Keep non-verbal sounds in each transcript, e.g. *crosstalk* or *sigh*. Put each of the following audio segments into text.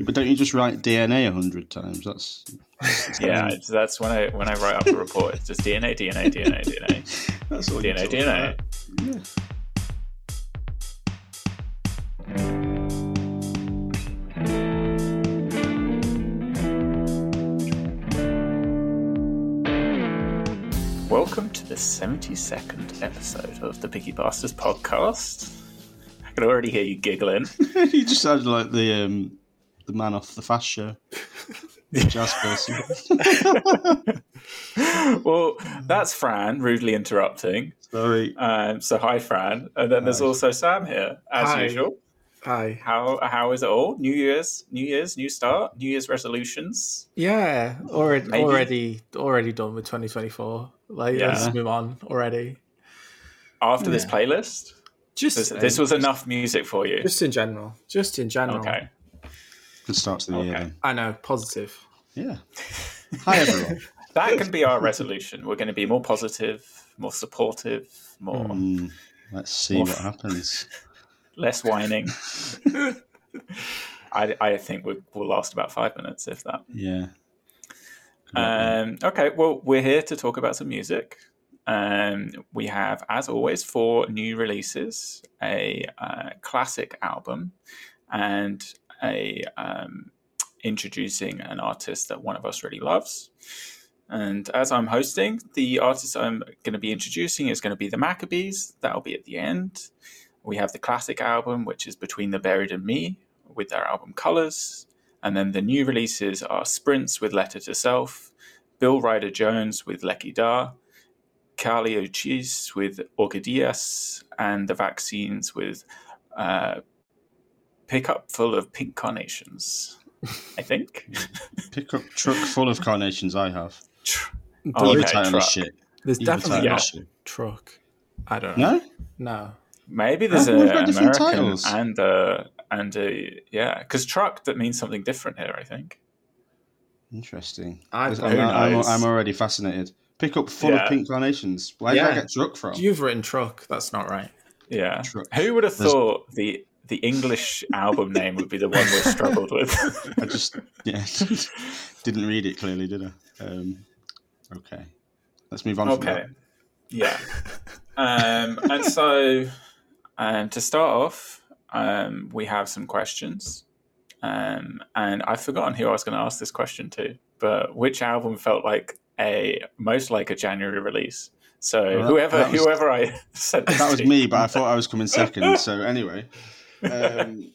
But don't you just write DNA a hundred times? That's yeah. That's when I when I write up a report. It's just DNA, DNA, DNA, DNA. *laughs* that's all DNA, DNA. Yeah. Welcome to the seventy-second episode of the Picky Bastards podcast. I can already hear you giggling. *laughs* you just sounded like the um, the man off the Fast Show, *laughs* the jazz person. *laughs* well, that's Fran rudely interrupting. Sorry. Um, so hi, Fran, and then there's also Sam here, as Hi. usual. Hi. How how is it all? New Year's, New Year's, new start, New Year's resolutions. Yeah, already, Maybe. already, already done with 2024. Like, Yeah. let's move on already. After this playlist, Just this, this was enough music for you. just in general. Just in general. Okay. Good start to the year. Then. I know, positive. Yeah. Hi everyone. *laughs* That can be our resolution. We're going to be more positive, more supportive, more Hmm, let's see what happens. *laughs* less whining. *laughs* I, I think we will last about five minutes, if that. Yeah. Um, okay, well, we're here to talk about some music. Um, we have, as always, four new releases: a uh, classic album, and a um, introducing an artist that one of us really loves. And as I'm hosting, the artist I'm going to be introducing is going to be the Maccabees. That'll be at the end. We have the classic album, which is Between the Buried and Me, with their album Colors. And then the new releases are Sprints with Letter to Self, Bill Ryder Jones with Lecky Da, Kali Uchis with Orquídeas, and the Vaccines with uh, Pickup Full of Pink Carnations, I think. *laughs* Pickup truck full of carnations. I have. Oh, Leave okay, truck. of shit. There's Leave the definitely title of not shit. truck. I don't know. No. No. Maybe there's Oh, we've a American titles. and a, and a, yeah, because truck that means something different here, I think. Interesting. I- I'm, who I'm. I'm already fascinated. Pickup full Yeah. of pink carnations. Where did Yeah. I get truck from? You've written truck. That's not right. Yeah. Truck. Who would have There's- thought the the English album name would be the one we struggled with? *laughs* I just yeah *laughs* didn't read it clearly, did I? Um, okay, let's move on. From okay. Yeah. Um, and so um, to start off, um, we have some questions. Um, and I've forgotten who I was going to ask this question to, but which album felt like a most like a January release? So Well, whoever was- whoever I *laughs* said that. That was me, but I thought I was coming second. So anyway, um,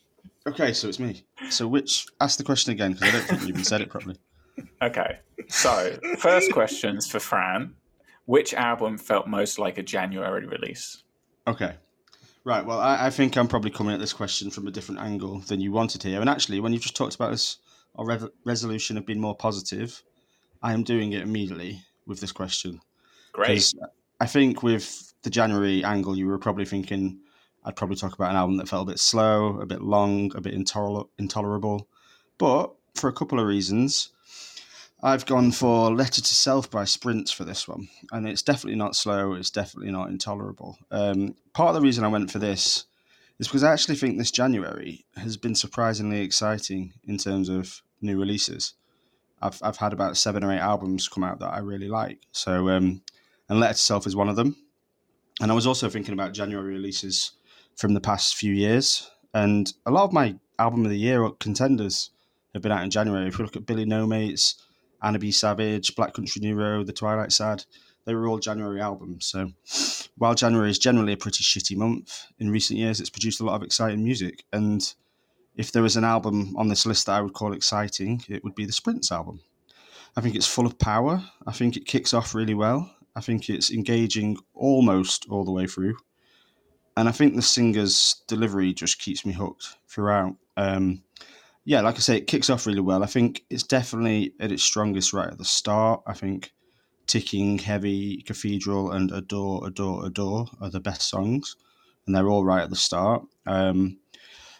okay, so it's me. So which? Ask the question again because I don't think you even said it properly. Okay. So, first questions for Fran. Which album felt most like a January release? Okay. Right. Well, I, I think I'm probably coming at this question from a different angle than you wanted here. And actually, when you've just talked about this, our rev- resolution of being more positive, I am doing it immediately with this question. Great. I think with the January angle, you were probably thinking I'd probably talk about an album that felt a bit slow, a bit long, a bit intoler- intolerable. But for a couple of reasons, I've gone for Letter to Self by Sprints for this one. And it's definitely not slow, it's definitely not intolerable. Um, part of the reason I went for this is because I actually think this January has been surprisingly exciting in terms of new releases. I've, I've had about seven or eight albums come out that I really like. So, um, and Letter to Self is one of them. And I was also thinking about January releases from the past few years. And a lot of my album of the year contenders have been out in January. If we look at Billy Nomates, Anna B. Savage, Black Country New Road, The Twilight Sad, they were all January albums. So while January is generally a pretty shitty month, in recent years it's produced a lot of exciting music. And if there was an album on this list that I would call exciting, it would be the Sprints album. I think it's full of power. I think it kicks off really well. I think it's engaging almost all the way through. And I think the singer's delivery just keeps me hooked throughout. Um, yeah, like I say, it kicks off really well. I think it's definitely at its strongest right at the start. I think Ticking, Heavy, Cathedral, and Adore, Adore, Adore are the best songs, and they're all right at the start. Um,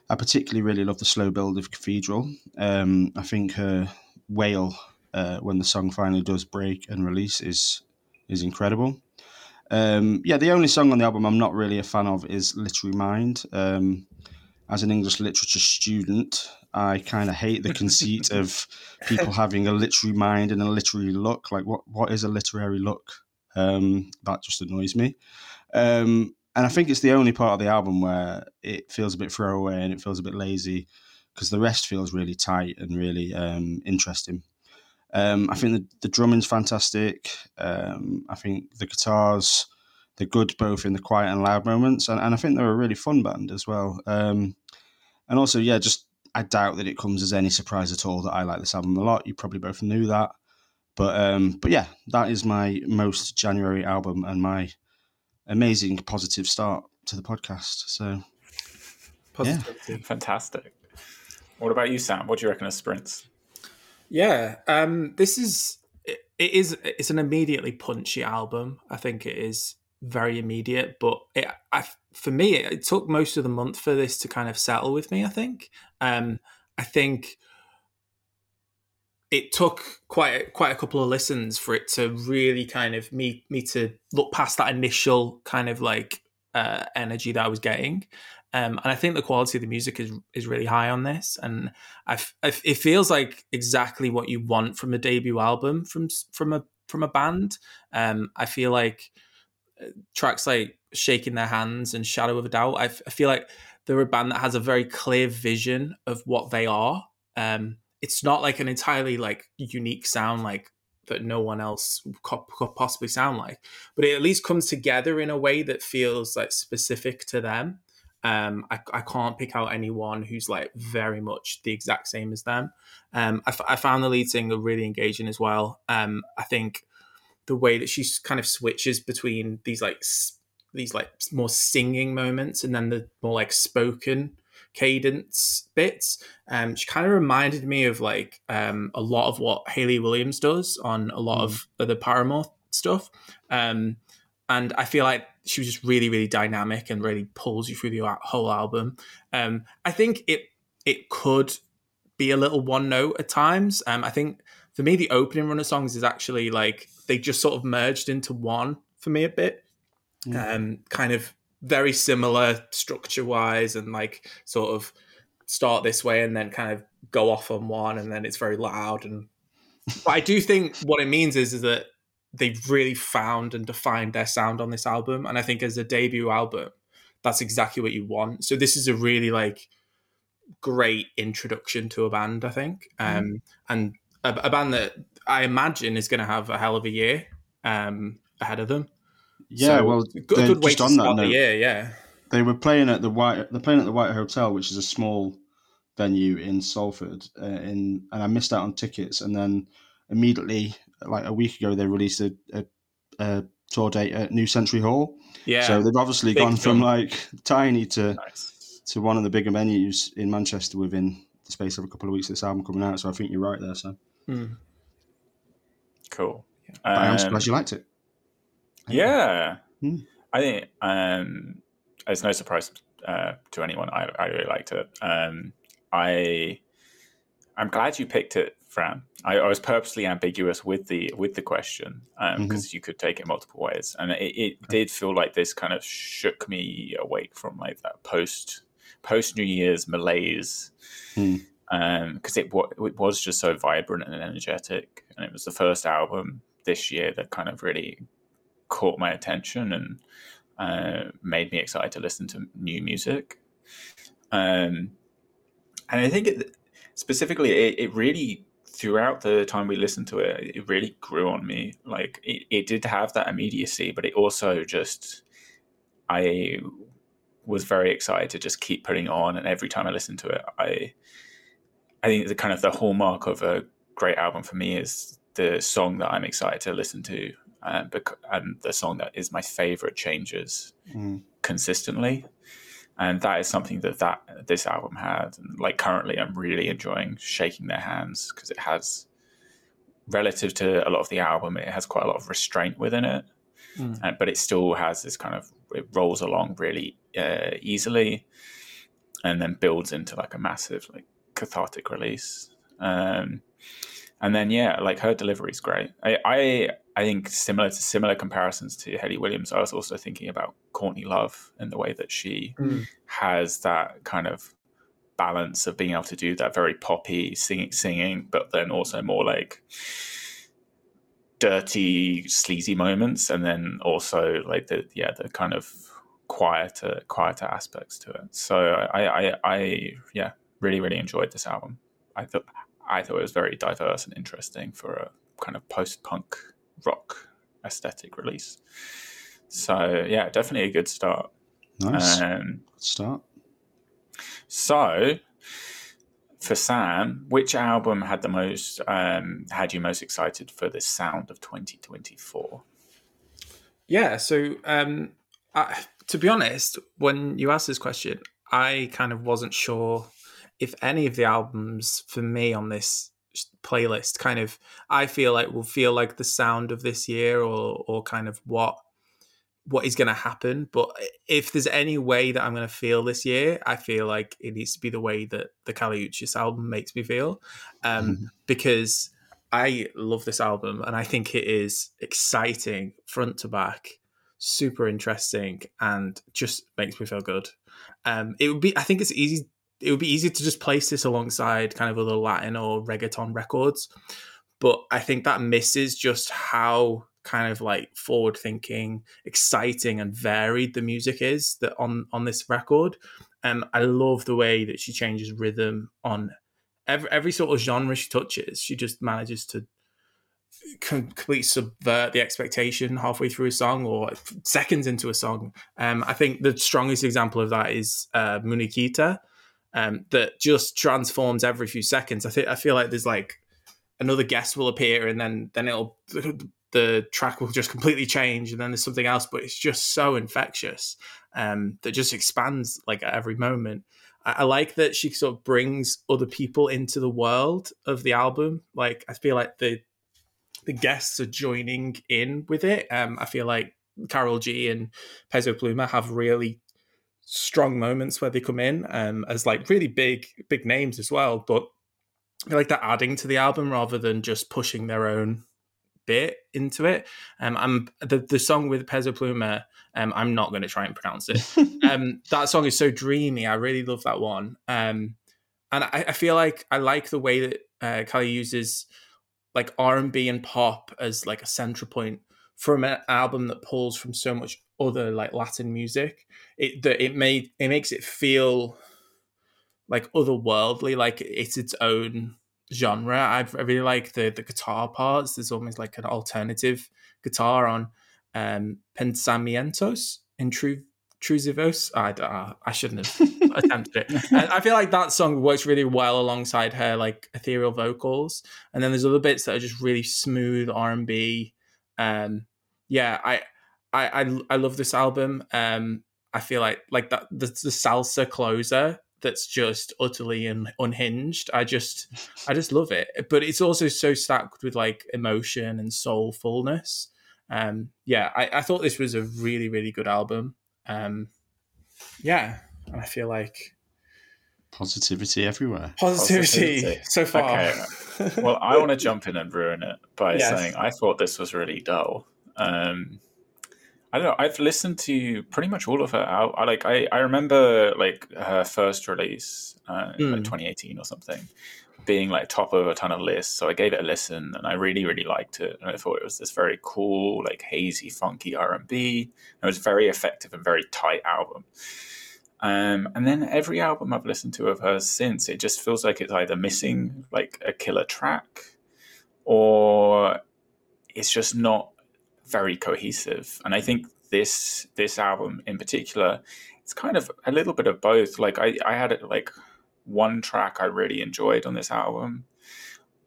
I particularly really love the slow build of Cathedral. Um, I think her wail uh, when the song finally does break and release is is incredible. Um, yeah, the only song on the album I'm not really a fan of is Literary Mind. Um, as an English literature student, I kind of hate the conceit *laughs* of people having a literary mind and a literary look. Like, what what is a literary look? Um, that just annoys me. Um, and I think it's the only part of the album where it feels a bit throwaway and it feels a bit lazy because the rest feels really tight and really um, interesting. Um, I think the, the drumming's fantastic. Um, I think the guitars, they're good both in the quiet and loud moments. And, and I think they're a really fun band as well. Um, and also, yeah, just I doubt that it comes as any surprise at all that I like this album a lot. You probably both knew that. But um, but yeah, that is my most January album and my amazing positive start to the podcast. So Positivity. Yeah. Fantastic. What about you, Sam? What do you reckon of sprints? Yeah, um, this is it, it is it's an immediately punchy album. I think it is very immediate, but it, I, for me, it, it, took most of the month for this to kind of settle with me. I think. Um, I think it took quite quite a couple of listens for it to really kind of me me to look past that initial kind of like uh, energy that I was getting. Um, and I think the quality of the music is is really high on this, and I, it feels like exactly what you want from a debut album from from a from a band. Um, I feel like uh, tracks like "Shaking Their Hands" and "Shadow of a Doubt." I, I feel like they're a band that has a very clear vision of what they are. Um, it's not like an entirely like unique sound like that no one else could, could, possibly sound like but it at least comes together in a way that feels like specific to them um, I, I can't pick out anyone who's like very much the exact same as them um, I, f- I found the lead singer really engaging as well um, i think the way that she kind of switches between these like these like more singing moments and then the more like spoken cadence bits. Um, she kind of reminded me of like um, a lot of what Hayley Williams does on a lot mm. of the Paramore stuff. Um, and I feel like she was just really, really dynamic and really pulls you through the whole album. Um, I think it it could be a little one note at times. Um, I think for me, the opening run of songs is actually like they just sort of merged into one for me a bit. Mm. Um, kind of very similar structure wise and like sort of start this way and then kind of go off on one and then it's very loud and but I do think what it means is, is that they've really found and defined their sound on this album and I think as a debut album that's exactly what you want so this is a really like great introduction to a band I think mm. um, and a, a, band that I imagine is going to have a hell of a year um, ahead of them yeah, so, well, good, good way to start the year. Yeah, they were playing at the White. They're playing at the White Hotel, which is a small venue in Salford. Uh, in and I missed out on tickets, and then immediately, like a week ago, they released a, a, a tour date at New Century Hall. Yeah, so they've obviously gone from like tiny to nice. to one of the bigger venues in Manchester within the space of a couple of weeks of this album coming out. So I think you're right there. So mm. cool. But I'm surprised you liked it. Yeah, hmm. I think um, it's no surprise uh, to anyone. I, I really liked it. Um, I I'm glad you picked it, Fran. I, I was purposely ambiguous with the with the question because um, mm-hmm. you could take it multiple ways, and it, it did feel like this kind of shook me awake from like that post post New Year's malaise. Hmm because um, it, it was just so vibrant and energetic, and it was the first album this year that kind of really caught my attention and uh, made me excited to listen to new music. Um, and I think it, specifically, it, it, really throughout the time we listened to it, it really grew on me. Like it, it did have that immediacy, but it also just I was very excited to just keep putting on. And every time I listened to it, I I think the kind of the hallmark of a great album for me is the song that I'm excited to listen to um, bec- and the song that is my favorite changes mm. consistently and that is something that that this album had and like currently i'm really enjoying shaking their hands because it has relative to a lot of the album it has quite a lot of restraint within it mm. and, but it still has this kind of it rolls along really uh, easily and then builds into like a massive like cathartic release um, and then yeah, like her delivery is great. I, I I think similar to similar comparisons to Hayley Williams. I was also thinking about Courtney Love and the way that she mm. has that kind of balance of being able to do that very poppy singing, singing, but then also more like dirty, sleazy moments, and then also like the yeah the kind of quieter quieter aspects to it. So I I, I yeah really really enjoyed this album. I thought I thought it was very diverse and interesting for a kind of post punk rock aesthetic release. So yeah, definitely a good start. Nice um, good start. So for Sam, which album had the most um, had you most excited for the sound of 2024? Yeah, so um, I, to be honest, when you asked this question, I kind of wasn't sure if any of the albums for me on this playlist kind of I feel like will feel like the sound of this year or or kind of what what is going to happen. But if there's any way that I'm going to feel this year, I feel like it needs to be the way that the Kali Uchis album makes me feel, um, mm-hmm. because I love this album and I think it is exciting front to back, super interesting, and just makes me feel good. Um, it would be, I think it's easy. It would be easy to just place this alongside kind of other Latin or reggaeton records, but I think that misses just how kind of like forward thinking, exciting, and varied the music is that on on this record. Um, I love the way that she changes rhythm on every every sort of genre she touches. She just manages to completely subvert the expectation halfway through a song or seconds into a song. Um, I think the strongest example of that is uh, Muñequita, um, that just transforms every few seconds. I think I feel like there's like another guest will appear and then then it'll *laughs* the track will just completely change and then there's something else but it's just so infectious um, that just expands like at every moment. I, I, like that she sort of brings other people into the world of the album. Like i feel like the the guests are joining in with it. Um, i feel like Karol G and Peso Pluma have really strong moments where they come in um, as like really big big names as well but I feel like they're adding to the album rather than just pushing their own bit into it. Um, I'm the the song with Peso Pluma. Um, I'm not going to try and pronounce it. *laughs* um, that song is so dreamy. I really love that one. Um, and I, I feel like I like the way that uh, Kali uses like R and B and pop as like a central point from an album that pulls from so much other like Latin music. It that it made it makes it feel like otherworldly, like it's its own genre. I, I really like the the guitar parts. There's almost like an alternative guitar on um, Pensamientos Intrusivos. I, uh, I shouldn't have *laughs* attempted it. I feel like that song works really well alongside her like ethereal vocals. And then there's other bits that are just really smooth R and B. Um, yeah, I, I I I love this album. Um, I feel like like that the, the salsa closer that's just utterly un- unhinged. I just I just love it. But it's also so stacked with like emotion and soulfulness. Um yeah, I, I thought this was a really, really good album. Um yeah. And I feel like positivity everywhere. Positivity, positivity. so far. Okay. well, I want to jump in and ruin it by *laughs* yes. saying I thought this was really dull. Um I don't know. I've listened to pretty much all of her out. I like. I, I remember like her first release, uh, mm. like 2018 or something, being like top of a ton of lists. So I gave it a listen, and I really, really liked it. And I thought it was this very cool, like hazy, funky R and B. It was very effective and very tight album. Um, and then every album I've listened to of hers since, it just feels like it's either missing like a killer track, or it's just not very cohesive. And I think this this album in particular, it's kind of a little bit of both. Like I, I had like one track I really enjoyed on this album.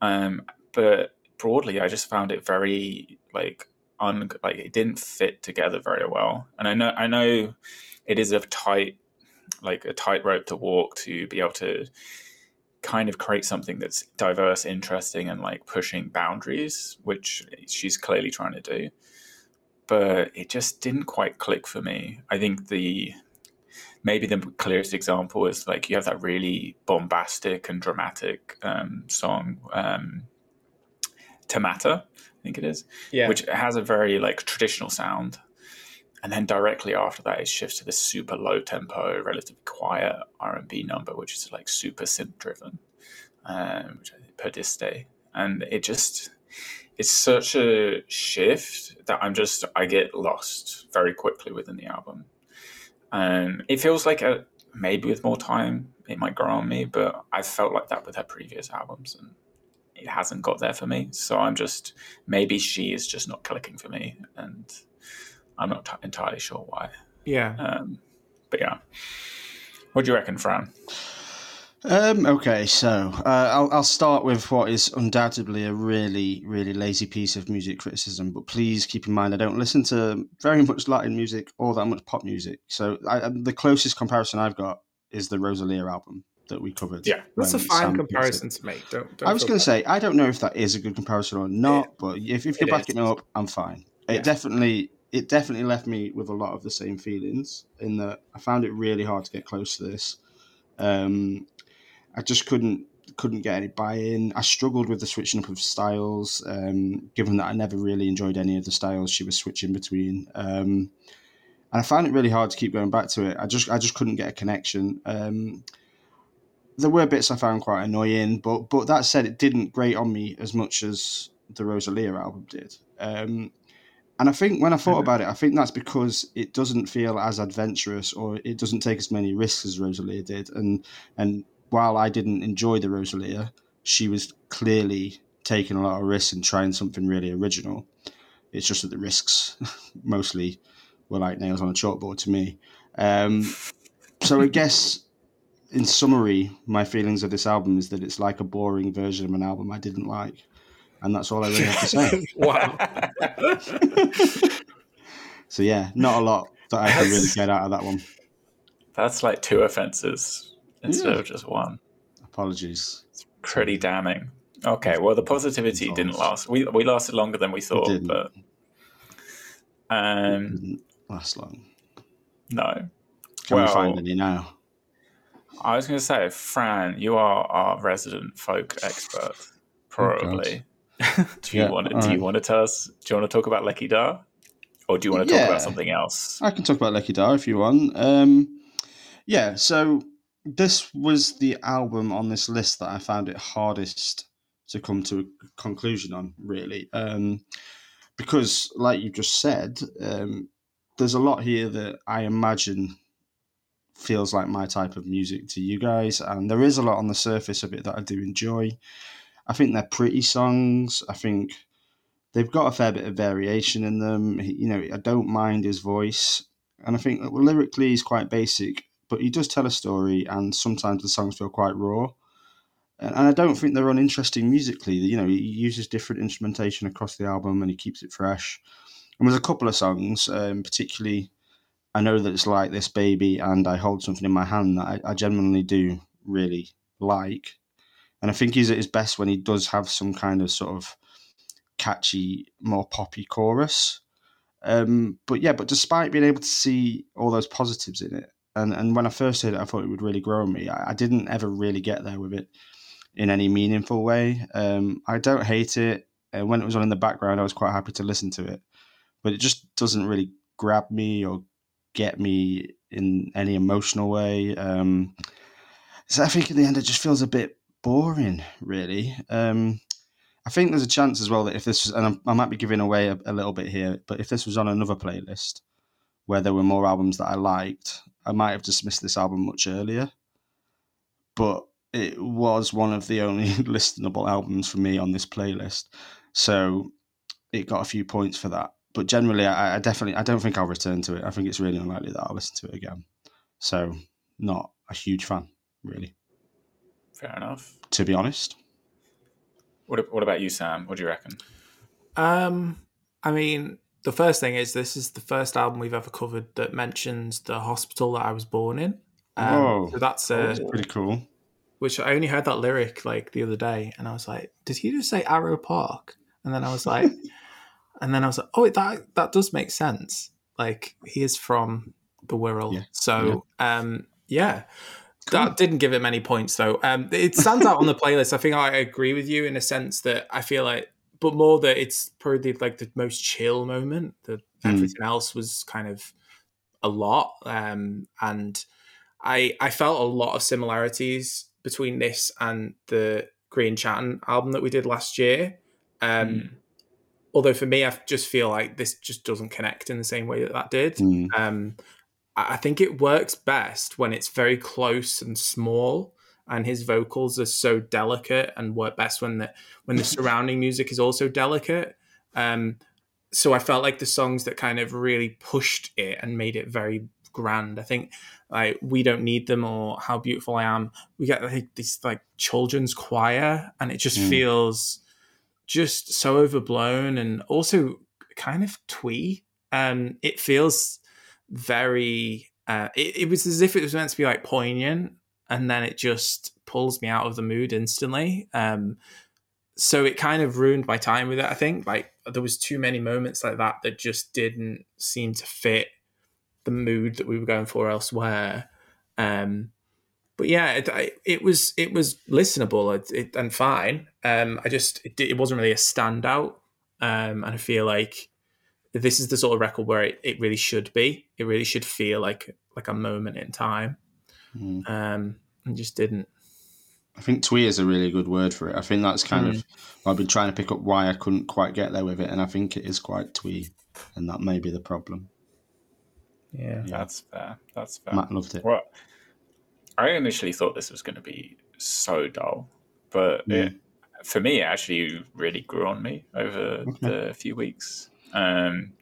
Um, but broadly I just found it very like un like it didn't fit together very well. And I know I know it is a tight like a tightrope to walk to be able to kind of create something that's diverse, interesting, and like pushing boundaries, which she's clearly trying to do. But it just didn't quite click for me. I think the maybe the clearest example is like you have that really bombastic and dramatic um, song, um, Te Mata, I think it is, yeah. which has a very like traditional sound. And then directly after that, it shifts to this super low tempo, relatively quiet R and B number, which is like super synth driven, um, which I think Perdiste, and it just it's such a shift that I'm just I get lost very quickly within the album. Um, it feels like a maybe with more time it might grow on me, but I felt like that with her previous albums, and it hasn't got there for me. So I'm just maybe she is just not clicking for me, and I'm not t- entirely sure why. Yeah. Um, but yeah, what do you reckon, Fran? Um, okay, so uh, I'll, I'll start with what is undoubtedly a really, really lazy piece of music criticism. But please keep in mind, I don't listen to very much Latin music or that much pop music. So I, the closest comparison I've got is the Rosalia album that we covered. Yeah, that's a fine comparison to make. Don't, don't I was going to say I don't know if that is a good comparison or not, yeah. but if, if you're it backing is. up, I'm fine. Yeah. It definitely it definitely left me with a lot of the same feelings in that I found it really hard to get close to this. Um, I just couldn't couldn't get any buy-in. I struggled with the switching up of styles, um, given that I never really enjoyed any of the styles she was switching between. Um, and I found it really hard to keep going back to it. I just I just couldn't get a connection. Um, there were bits I found quite annoying, but but that said, it didn't grate on me as much as the Rosalia album did. Um, and I think when I thought mm-hmm. about it, I think that's because it doesn't feel as adventurous or it doesn't take as many risks as Rosalia did. And and while I didn't enjoy the Rosalia, she was clearly taking a lot of risks and trying something really original. It's just that the risks *laughs* mostly were like nails on a chalkboard to me. Um, so I guess in summary, my feelings of this album is that it's like a boring version of an album I didn't like, and that's all I really have to say. *laughs* wow. *laughs* so yeah, not a lot that I can really get out of that one. That's like two offenses instead yeah. of just one. Apologies. It's pretty damning. Okay, well the positivity didn't last. We we lasted longer than we thought, but um, didn't last long. No. Can well, we find any now? I was going to say, Fran, you are our resident folk expert, oh, probably. Oh, *laughs* do you yeah, want to? Do you want to tell us? Do you want to talk about Leki Da, or do you want to yeah, talk about something else? I can talk about Leki Da if you want. Um, yeah, so this was the album on this list that I found it hardest to come to a conclusion on, really, um, because, like you just said, um, there's a lot here that I imagine feels like my type of music to you guys, and there is a lot on the surface of it that I do enjoy. I think they're pretty songs. I think they've got a fair bit of variation in them. You know, I don't mind his voice, and I think lyrically he's quite basic, but he does tell a story, and sometimes the songs feel quite raw. And I don't think they're uninteresting musically. You know, he uses different instrumentation across the album, and he keeps it fresh. And there's a couple of songs, um, particularly I know that it's like this baby, and I hold something in my hand that I, I genuinely do really like. And I think he's at his best when he does have some kind of sort of catchy, more poppy chorus. Um, but yeah, but despite being able to see all those positives in it, and, and when I first heard it, I thought it would really grow on me. I, I didn't ever really get there with it in any meaningful way. Um, I don't hate it. And when it was on in the background, I was quite happy to listen to it. But it just doesn't really grab me or get me in any emotional way. Um, so I think in the end it just feels a bit boring, really. Um, I think there's a chance as well that if this was, and i might be giving away a, a, little bit here, but if this was on another playlist where there were more albums that I liked, I might have dismissed this album much earlier. But it was one of the only *laughs* listenable albums for me on this playlist, so it got a few points for that but generally, I, I, definitely I don't think I'll return to it. I think it's really unlikely that I'll listen to it again. So, not a huge fan, really. Fair enough. To be honest. What What about you, Sam? What do you reckon? Um, I mean, the first thing is this is the first album we've ever covered that mentions the hospital that I was born in. Um, Whoa, so that's, uh, that's pretty cool. Which I only heard that lyric like the other day, and I was like, "Did he just say Arrowe Park?" And then I was like, *laughs* and then I was like, oh, that that does make sense. Like he is from the Wirral, yeah. so yeah. um, yeah. Cool. That didn't give it many points though. Um, it stands out on the playlist. I think I agree with you in a sense that I feel like but more that it's probably like the most chill moment. That Mm. everything else was kind of a lot, um, and I I felt a lot of similarities between this and the Grian Chatten album that we did last year. Um, Mm. Although for me, I just feel like this just doesn't connect in the same way that that did. Mm. Um, I think it works best when it's very close and small, and his vocals are so delicate, and work best when the when the *laughs* surrounding music is also delicate. Um, so I felt like the songs that kind of really pushed it and made it very grand. I think like we don't need them or how beautiful I am. We get like this like children's choir, and it just Mm. feels just so overblown and also kind of twee. Um, it feels very. Uh, it, it was as if it was meant to be like poignant, and then it just pulls me out of the mood instantly. Um, so it kind of ruined my time with it. I think like there was too many moments like that that just didn't seem to fit the mood that we were going for elsewhere. Um, but yeah, it, it was it was listenable it, it, and fine. Um, I just it, it wasn't really a standout, um, and I feel like this is the sort of record where it, it really should be. It really should feel like like a moment in time. Mm. Um, and just didn't. I think twee is a really good word for it. I think that's kind Mm. of I've been trying to pick up why I couldn't quite get there with it, and I think it is quite twee, and that may be the problem. Yeah. That's fair. That's fair. Matt loved it. Well, I initially thought this was going to be so dull, but Yeah. it, for me, it actually really grew on me over Okay. the few weeks. Um,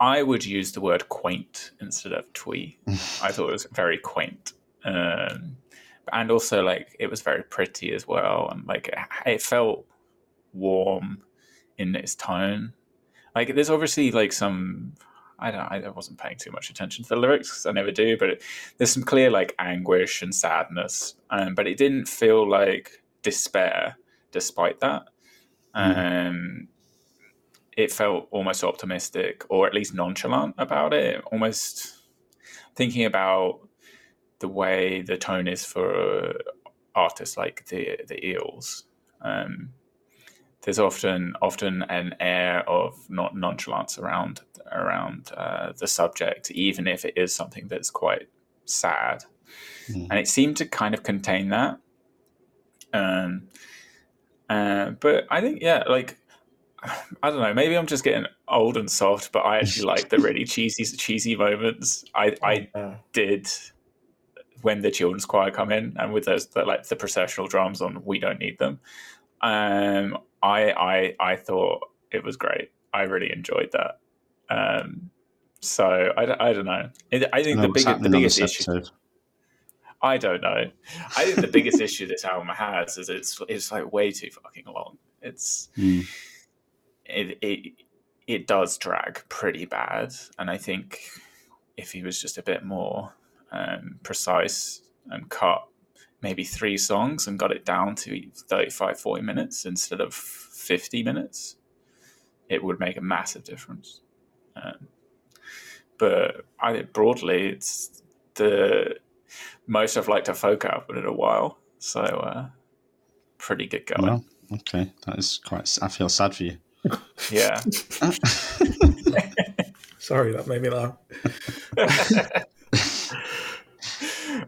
I would use the word quaint instead of twee. *laughs* I thought it was very quaint. Um, and also, like, it was very pretty as well. And, like, it, it felt warm in its tone. Like, there's obviously, like, some. I don't. I wasn't paying too much attention to the lyrics 'cause I never do. But there's some clear like anguish and sadness, um, but it didn't feel like despair. Despite that, um, it felt almost optimistic, or at least nonchalant about it. Almost thinking about the way the tone is for artists like the the Eels. Um, there's often often an air of not nonchalance around around uh, the subject, even if it is something that's quite sad. Mm. And it seemed to kind of contain that. Um, uh, but I think, yeah, like I don't know. Maybe I'm just getting old and soft, but I actually like the really cheesy, cheesy moments. I, I *laughs* Uh, did when the children's choir come in and with those the, like the processional drums on we don't need them um i i i thought it was great i really enjoyed that um so i, don't- I don't know It- i think know the, what's big, the biggest this issue episode. i don't know i think the biggest issue this album has is it's it's like way too fucking long it's Mm. It it it does drag pretty bad, and I think if he was just a bit more um, precise and cut maybe three songs and got it down to 35, 40 minutes instead of 50 minutes, it would make a massive difference. Um, but I think broadly, it's the most I've liked a folk album in a while. So, uh, pretty good going. Well, okay, that is quite. I feel sad for you. Yeah. *laughs* sorry, that made me laugh. *laughs*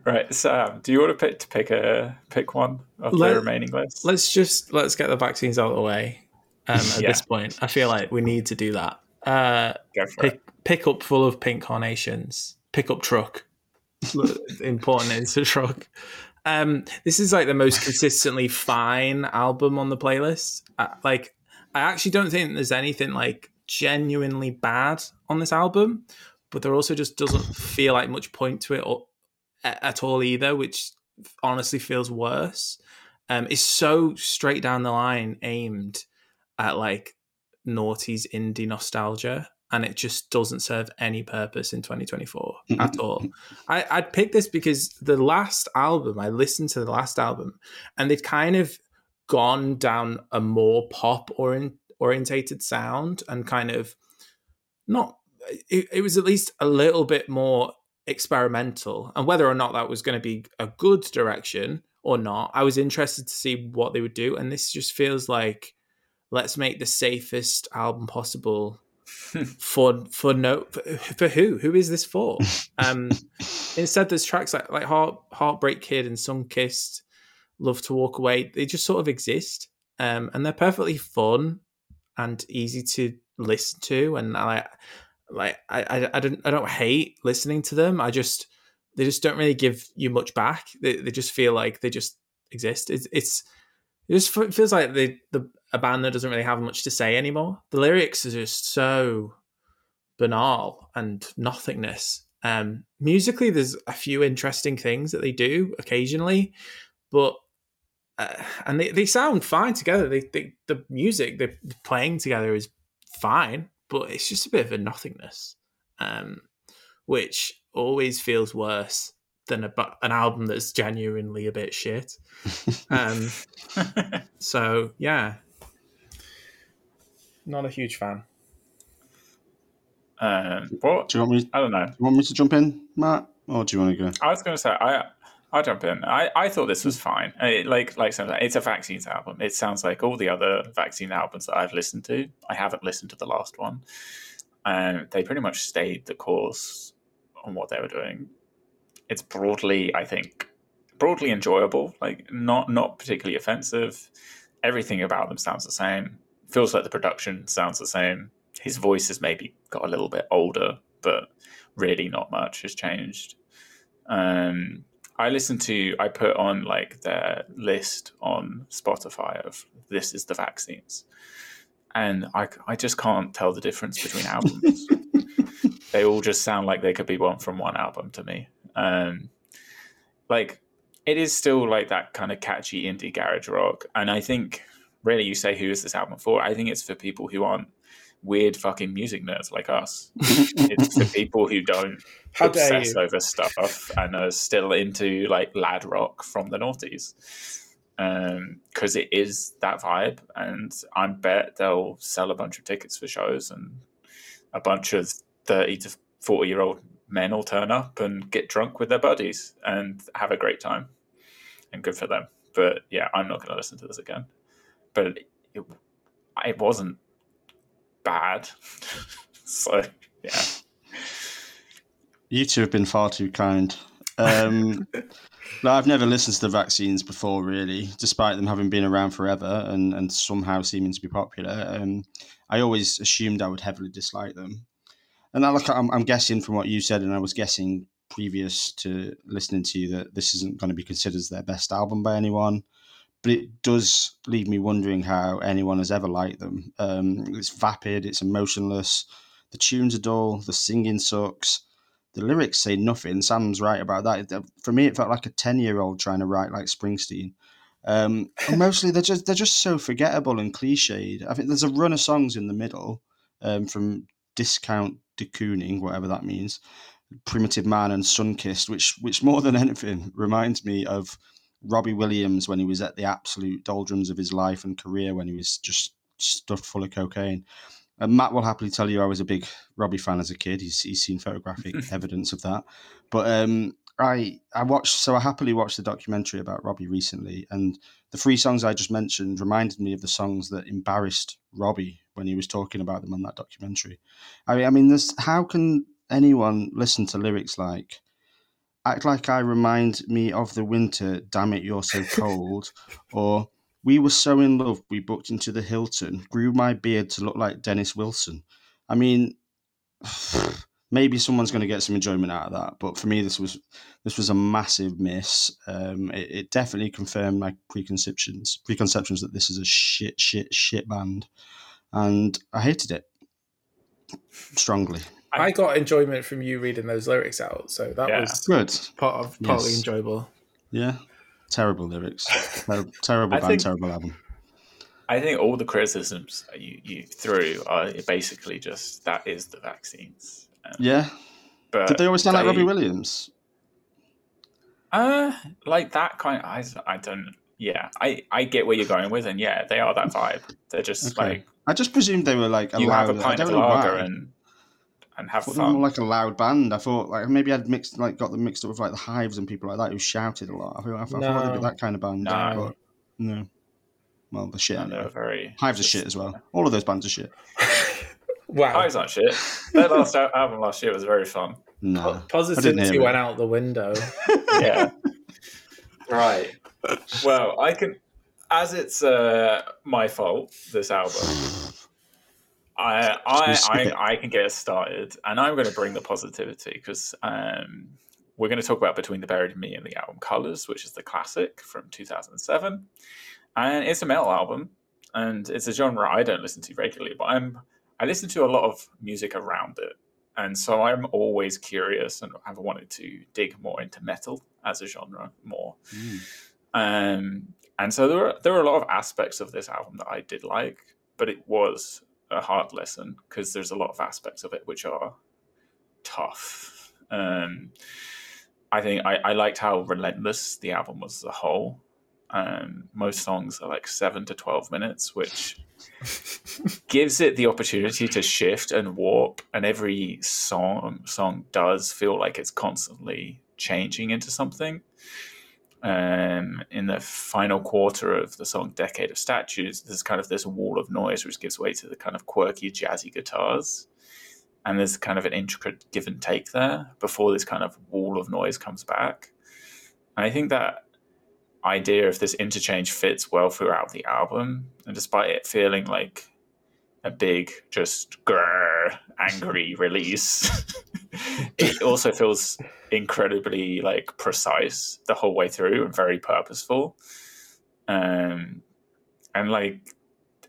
right, Sam. Do you want to pick to pick a pick one of Let- the remaining list? Let's just let's get the vaccines out of the way. Um, at Yeah. this point, I feel like we need to do that. Uh, Go for it. pick pick up full of pink carnations. Pick up truck. *laughs* Important is the truck. Um, this is like the most consistently fine album on the playlist. I, like, I actually don't think there's anything like genuinely bad on this album, but there also just doesn't feel like much point to it or, at all either, which honestly feels worse. Um, it's so straight down the line aimed at like naughty's indie nostalgia and it just doesn't serve any purpose in 2024 at all I, i'd pick this because the last album i listened to the last album and they'd kind of gone down a more pop orient, orientated sound and kind of not it, it was at least a little bit more experimental. And whether or not that was going to be a good direction or not i was interested to see what they would do. And this just feels like let's make the safest album possible *laughs* for for no for, for who? Who is this for? *laughs* Um instead there's tracks like like heart heartbreak kid and sun kissed love to walk away. They just sort of exist um and they're perfectly fun and easy to listen to. And i like I, I i don't i don't hate listening to them. I just they just don't really give you much back. They, they just feel like they just exist. It's it's it just feels like the the a band that doesn't really have much to say anymore. The lyrics are just so banal and nothingness. Um, musically, there's a few interesting things that they do occasionally, but uh, and they, they sound fine together. They, they the music they're playing together is fine, but it's just a bit of a nothingness, um, which always feels worse than a, an album that's genuinely a bit shit. *laughs* Um, *laughs* so yeah, not a huge fan. Um, what? Do you want me? I don't know. Do you want me to jump in, Matt, or do you want to go? I was going to say I. I'll jump in. I, I thought this was fine. It, like like something, it's a vaccines album. It sounds like all the other vaccine albums that I've listened to. I haven't listened to the last one. and they pretty much stayed the course on what they were doing. It's broadly, I think, broadly enjoyable. Like not not particularly offensive. Everything about them sounds the same feels like the production sounds the same. His voice has maybe got a little bit older, but really not much has changed. Um, I listen to, I put on like their list on Spotify of this is the vaccines. And I, I just can't tell the difference between albums. *laughs* they all just sound like they could be one from one album to me. Um, like, it is still like that kind of catchy indie garage rock. And I think really you say who is this album for i think it's for people who aren't weird fucking music nerds like us. *laughs* It's for people who don't How obsess over stuff and are still into like lad rock from the noughties. Because um, it is that vibe and i bet they'll sell a bunch of tickets for shows and a bunch of 30 to 40 year old men will turn up and get drunk with their buddies and have a great time and good for them. But yeah i'm not going to listen to this again. But it, it wasn't bad. *laughs* so yeah. You two have been far too kind. Um, *laughs* no, I've never listened to the vaccines before, really, despite them having been around forever and, and somehow seeming to be popular. Um, I always assumed I would heavily dislike them. And I look, I'm, I'm guessing from what you said, and I was guessing previous to listening to you that this isn't going to be considered their best album by anyone but it does leave me wondering how anyone has ever liked them. Um, it's vapid, it's emotionless. The tunes are dull. The singing sucks. The lyrics say nothing. Sam's right about that. For me, it felt like a ten-year-old trying to write like Springsteen. Um, mostly, they're just they're just so forgettable and cliched. I think there's a run of songs in the middle um, from Discount de Kooning, whatever that means, Primitive Man and Sunkissed, which which more than anything *laughs* reminds me of Robbie Williams when he was at the absolute doldrums of his life and career when he was just stuffed full of cocaine. And Matt will happily tell you I was a big Robbie fan as a kid. He's, he's seen photographic *laughs* evidence of that. But um, I I watched so I happily watched the documentary about Robbie recently, and the three songs I just mentioned reminded me of the songs that embarrassed Robbie when he was talking about them on that documentary. I mean, I mean, there's how can anyone listen to lyrics like act like I remind me of the winter, damn it, you're so cold. or we were so in love, we booked into the Hilton, grew my beard to look like Dennis Wilson. I mean, *sighs* maybe someone's going to get some enjoyment out of that, but for me, this was this was a massive miss. Um, it, it, definitely confirmed my preconceptions preconceptions that this is a shit, shit, shit band, and I hated it strongly. I got enjoyment from you reading those lyrics out, so that yeah. was good. Part of partly yes. enjoyable. Yeah, terrible lyrics, *laughs* Ter- terrible band, think, terrible album. I think all the criticisms you, you threw are basically just that is the vaccines. Um, yeah, but did they always sound they, like Robbie Williams? Uh, like that kind. Of, I I don't. Yeah, I I get where you're going with, and yeah, they are that vibe. They're just okay. like I just presumed they were like you have a pint of lager and and have fun. More like a loud band. I thought like maybe I'd mixed like got them mixed up with like the Hives and people like that who shouted a lot. I thought, I thought, no. I thought they'd be that kind of band. No, but, no. Well, the shit. And they Anyway. very Hives are shit as well. All of those bands are shit. *laughs* Wow. Hives aren't shit. Their last album last year was very fun. No. Po- Positivity hear it. went out the window. *laughs* Yeah. right. Well, I can, as it's uh, my fault. This album. I I. I I can get us started, and I'm going to bring the positivity because um, we're going to talk about Between the Buried and Me and the album Colors, which is the classic from 2007, and it's a metal album, and it's a genre I don't listen to regularly, but I'm I listen to a lot of music around it, and so I'm always curious and have wanted to dig more into metal as a genre more. Mm. Um, and so there were there were a lot of aspects of this album that I did like, but it was a hard lesson because there's a lot of aspects of it which are tough. Um, I think I, I liked how relentless the album was as a whole. Um, most songs are like seven to twelve minutes, which *laughs* gives it the opportunity to shift and warp, and every song song does feel like it's constantly changing into something um, in the final quarter of the song Decade of Statues, there's kind of this wall of noise which gives way to the kind of quirky jazzy guitars. And there's kind of an intricate give and take there before this kind of wall of noise comes back. And I think that idea of this interchange fits well throughout the album. And despite it feeling like a big, just grrr, angry release, *laughs* it also feels incredibly like precise the whole way through and very purposeful. Um, and like,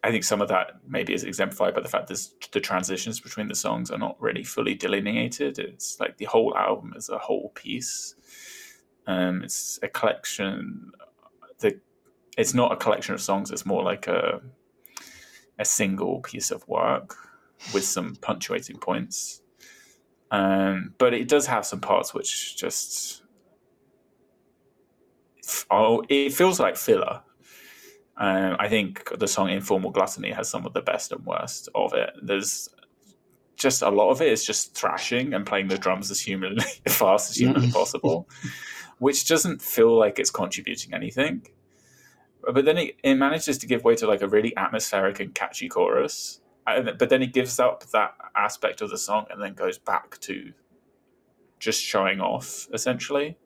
I think some of that maybe is exemplified by the fact that the transitions between the songs are not really fully delineated. It's like the whole album is a whole piece. Um, it's a collection. The it's not a collection of songs. It's more like a a single piece of work with some punctuating points. Um, but it does have some parts which just oh, it feels like filler. Um, I think the song "Informal Gluttony" has some of the best and worst of it. There's just a lot of it is just thrashing and playing the drums as humanly *laughs* fast as humanly possible, which doesn't feel like it's contributing anything. But then it, it manages to give way to like a really atmospheric and catchy chorus. But then he gives up that aspect of the song and then goes back to just showing off essentially.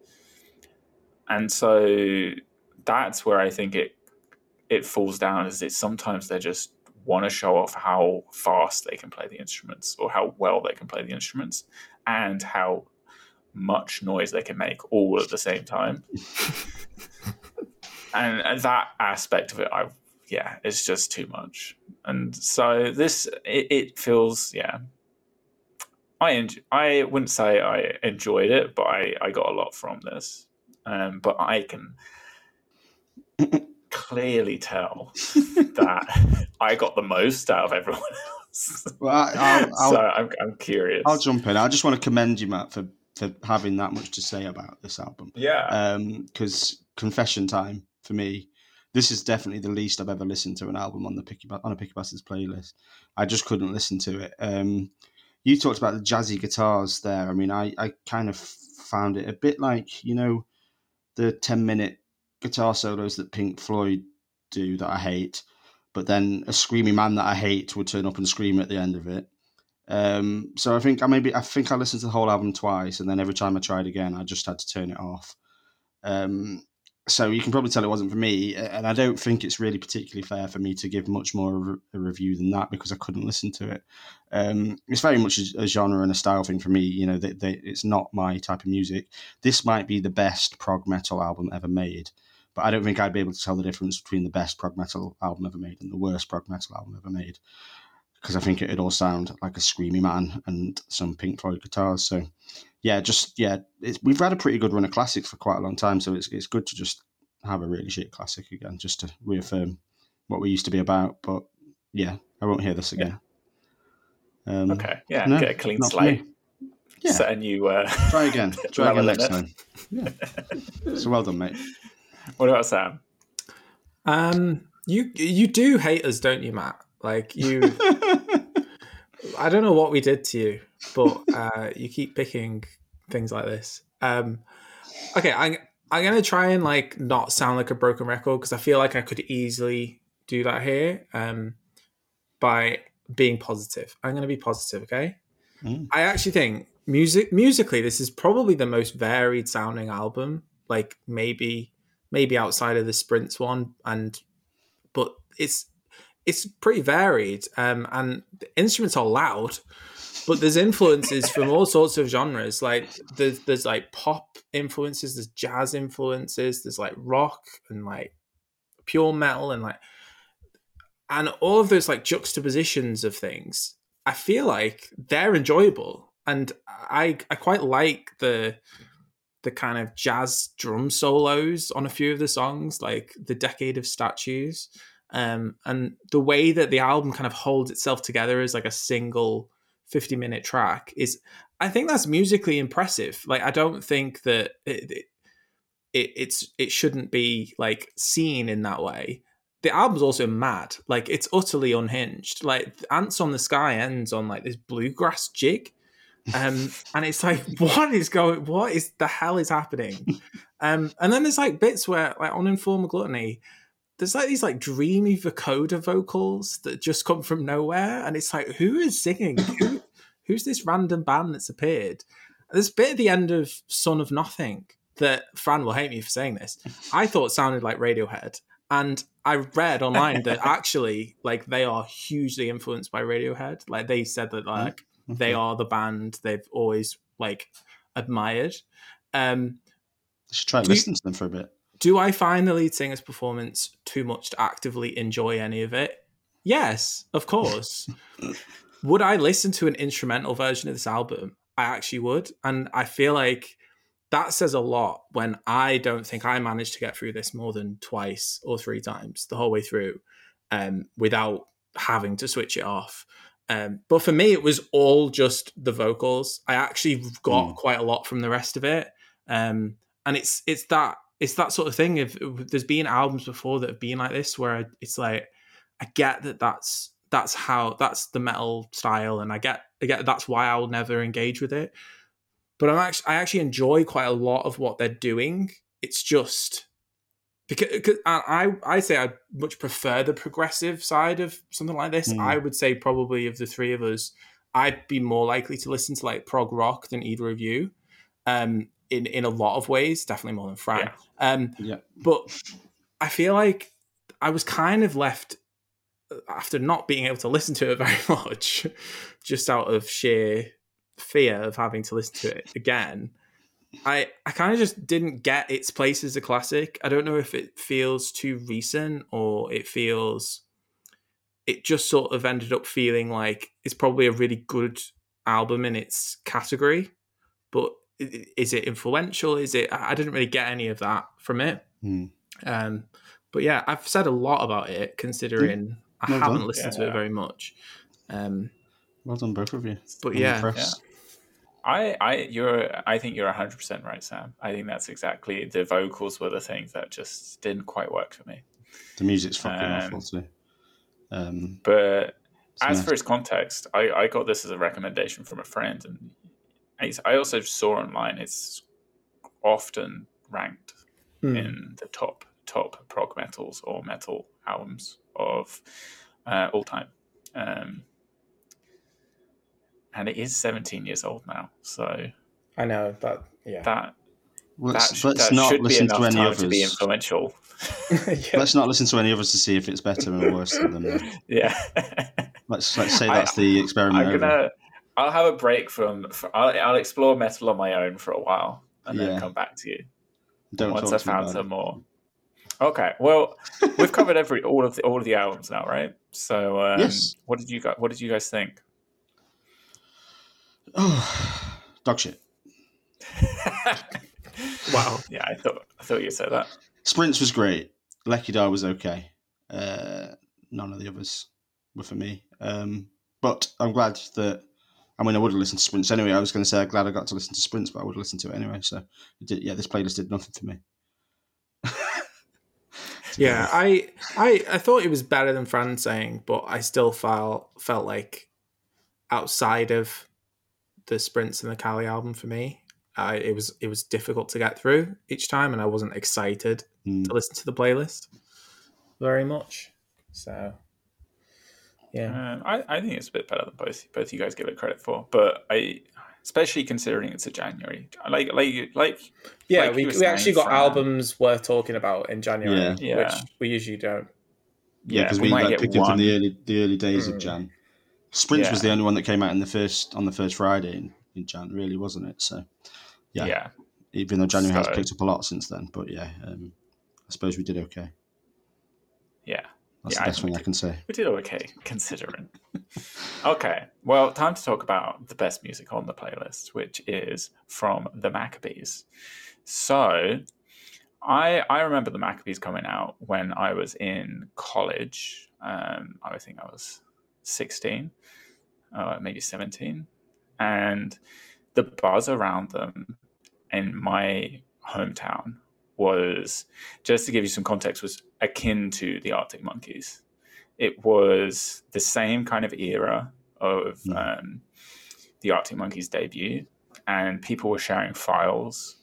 And so that's where I think it it falls down is it sometimes they just want to show off how fast they can play the instruments or how well they can play the instruments and how much noise they can make all at the same time. *laughs* and, and that aspect of it, I yeah, it's just too much. And so this it, it feels yeah. I enj- I wouldn't say I enjoyed it, but I, I got a lot from this. Um, but I can *laughs* clearly tell *laughs* that I got the most out of everyone else. Well, I, *laughs* so I'm, I'm curious. I'll jump in. I just want to commend you, Matt, for, for having that much to say about this album. yeah. Because confession time for me, this is definitely the least I've ever listened to an album on the Picky on a Picky Bastards playlist. I just couldn't listen to it. Um, you talked about the jazzy guitars there. I mean, I, I kind of found it a bit like you know the ten minute guitar solos that Pink Floyd do that I hate, but then a screamy man that I hate would turn up and scream at the end of it. Um, so I think I maybe I think I listened to the whole album twice, and then every time I tried again, I just had to turn it off. Um, so you can probably tell it wasn't for me, and I don't think it's really particularly fair for me to give much more of a review than that because I couldn't listen to it. Um, it's very much a, genre and a style thing for me. You know, they, they, it's not my type of music. This might be the best prog metal album ever made, but I don't think I'd be able to tell the difference between the best prog metal album ever made and the worst prog metal album ever made because I think it'd all sound like a screamy man and some Pink Floyd guitars. So, yeah, just yeah, it's, we've had a pretty good run of classics for quite a long time, so it's it's good to just have a really shit classic again, just to reaffirm what we used to be about. But yeah, I won't hear this again. Um, okay. Yeah. no, get a clean slate. Yeah. Set a new. Uh, *laughs* Try again. *laughs* Try again next time. Yeah. *laughs* so well done, mate. what about Sam? Um, you you do hate us, don't you, Matt? Like you, *laughs* I don't know what we did to you, but uh, you keep picking things like this. Um, okay, I'm I'm gonna try and like not sound like a broken record because I feel like I could easily do that here um, by being positive. I'm going to be positive, okay? Mm. I actually think music musically this is probably the most varied sounding album like maybe maybe outside of the sprints one and but it's it's pretty varied um and the instruments are loud but there's influences from all sorts of genres. Like there's there's like pop influences there's jazz influences there's like rock and like pure metal and like and all of those like juxtapositions of things i feel like they're enjoyable. And I I quite like the the kind of jazz drum solos on a few of the songs, like the Decade of Statues, um, and the way that the album kind of holds itself together as like a single fifty minute track is. I think that's musically impressive. Like I don't think that it, it, it it's it shouldn't be like seen in that way the album's also mad. Like it's utterly unhinged. Like Ants on the Sky ends on like this bluegrass jig, um, *laughs* and it's like, what is going? What is the hell is happening? *laughs* Um, and then there's like bits where, like on Informal Gluttony, there's like these like dreamy vocoder vocals that just come from nowhere, and it's like, who is singing? *laughs* Who, who's this random band that's appeared? There's a bit at the end of Sun of Nothing that Fran will hate me for saying this. I thought sounded like Radiohead, and I read online that *laughs* actually, like, they are hugely influenced by Radiohead. Like, they said that like they are the band they've always like admired. Um, I should try and Do you- listen to them for a bit. Do I find the lead singer's performance too much to actively enjoy any of it? Yes, of course. *laughs* would I listen to an instrumental version of this album? I actually would. And I feel like that says a lot when I don't think I managed to get through this more than twice or three times the whole way through um, without having to switch it off. Um, but for me, it was all just the vocals. I actually got Mm. quite a lot from the rest of it. Um, and it's it's that it's that sort of thing. If there's been albums before that have been like this, where it's like I get that that's that's how that's the metal style, and I get I get that's why I'll never engage with it. But I'm actually I actually enjoy quite a lot of what they're doing. It's just because, because I I say I much prefer the progressive side of something like this. Mm. I would say probably of the three of us, I'd be more likely to listen to like prog rock than either of you. Um, in in a lot of ways, definitely more than Fran. Yeah. Um, Yeah. but I feel like I was kind of left after not being able to listen to it *laughs* very much, just out of sheer fear of having to listen to it again. I I kind of just didn't get its place as a classic. I don't know if it feels too recent or it feels it just sort of ended up feeling like it's probably a really good album in its category, but is it influential? Is it? I I didn't really get any of that from it. Hmm. Um, but yeah, I've said a lot about it considering I Well haven't done. listened to Yeah. it very much. Um, Well done, both of you. but I'm yeah. I, I, you're. I think you're hundred percent right, Sam. I think that's exactly the vocals were the things that just didn't quite work for me. The music's fucking Um, awful too. Um, But as nice. for its context, I, I got this as a recommendation from a friend, and I, I also saw online it's often ranked Hmm. in the top top prog metals or metal albums of uh, all time. Um, and it is 17 years old now, so I know that. Yeah, that let's that, sh- let's that not should be listen to any time others. to be influential. *laughs* yeah. Let's not listen to any others to see if it's better or worse than them. *laughs* yeah. Let's let's say I- that's the experiment. I'm over. gonna. I'll have a break from. For, I'll, I'll explore metal on my own for a while, and Yeah. then come back to you Don't once I found some more. Okay, well, we've covered every *laughs* all of the all of the albums now, right? So, um, Yes. what did you guys What did you guys think? Oh, *sighs* dog shit. *laughs* wow. Yeah, I thought I thought you said that. Sprints was great. Iechyd Da was okay. Uh, none of the others were for me. Um, but I'm glad that. I mean, I would have listened to Sprints anyway. I was going to say I'm glad I got to listen to Sprints, but I would have listened to it anyway. So, it did, yeah, this playlist did nothing for me. *laughs* Yeah. I, I I thought it was better than Fran saying, but I still felt felt like outside of the sprints and the Kali album for me, I, it was it was difficult to get through each time, and I wasn't excited Hmm. to listen to the playlist very much. So yeah, um, I, I think it's a bit better than both both you guys give it credit for. But I, especially considering it's a January, like like like yeah, like we, we actually got albums worth talking about in January, yeah. Yeah. which we usually don't. Yeah, because yeah, we, we like, picked it from the early the early days mm. of Jan. Sprints was the only one that came out in the first on the first Friday in, in Jan, really, wasn't it? So yeah, yeah. Even though January so, has picked up a lot since then, but yeah, um, I suppose we did okay. Yeah, that's yeah, the best I thing I can say. We did okay, *laughs* considering. okay, well, time to talk about the best music on the playlist, which is from the Maccabees. So, I I remember the Maccabees coming out when I was in college. Um, I think I was sixteen, uh, maybe seventeen, and the buzz around them in my hometown was just to give you some context was akin to the Arctic Monkeys. It was the same kind of era of mm. um, the Arctic Monkeys debut, and people were sharing files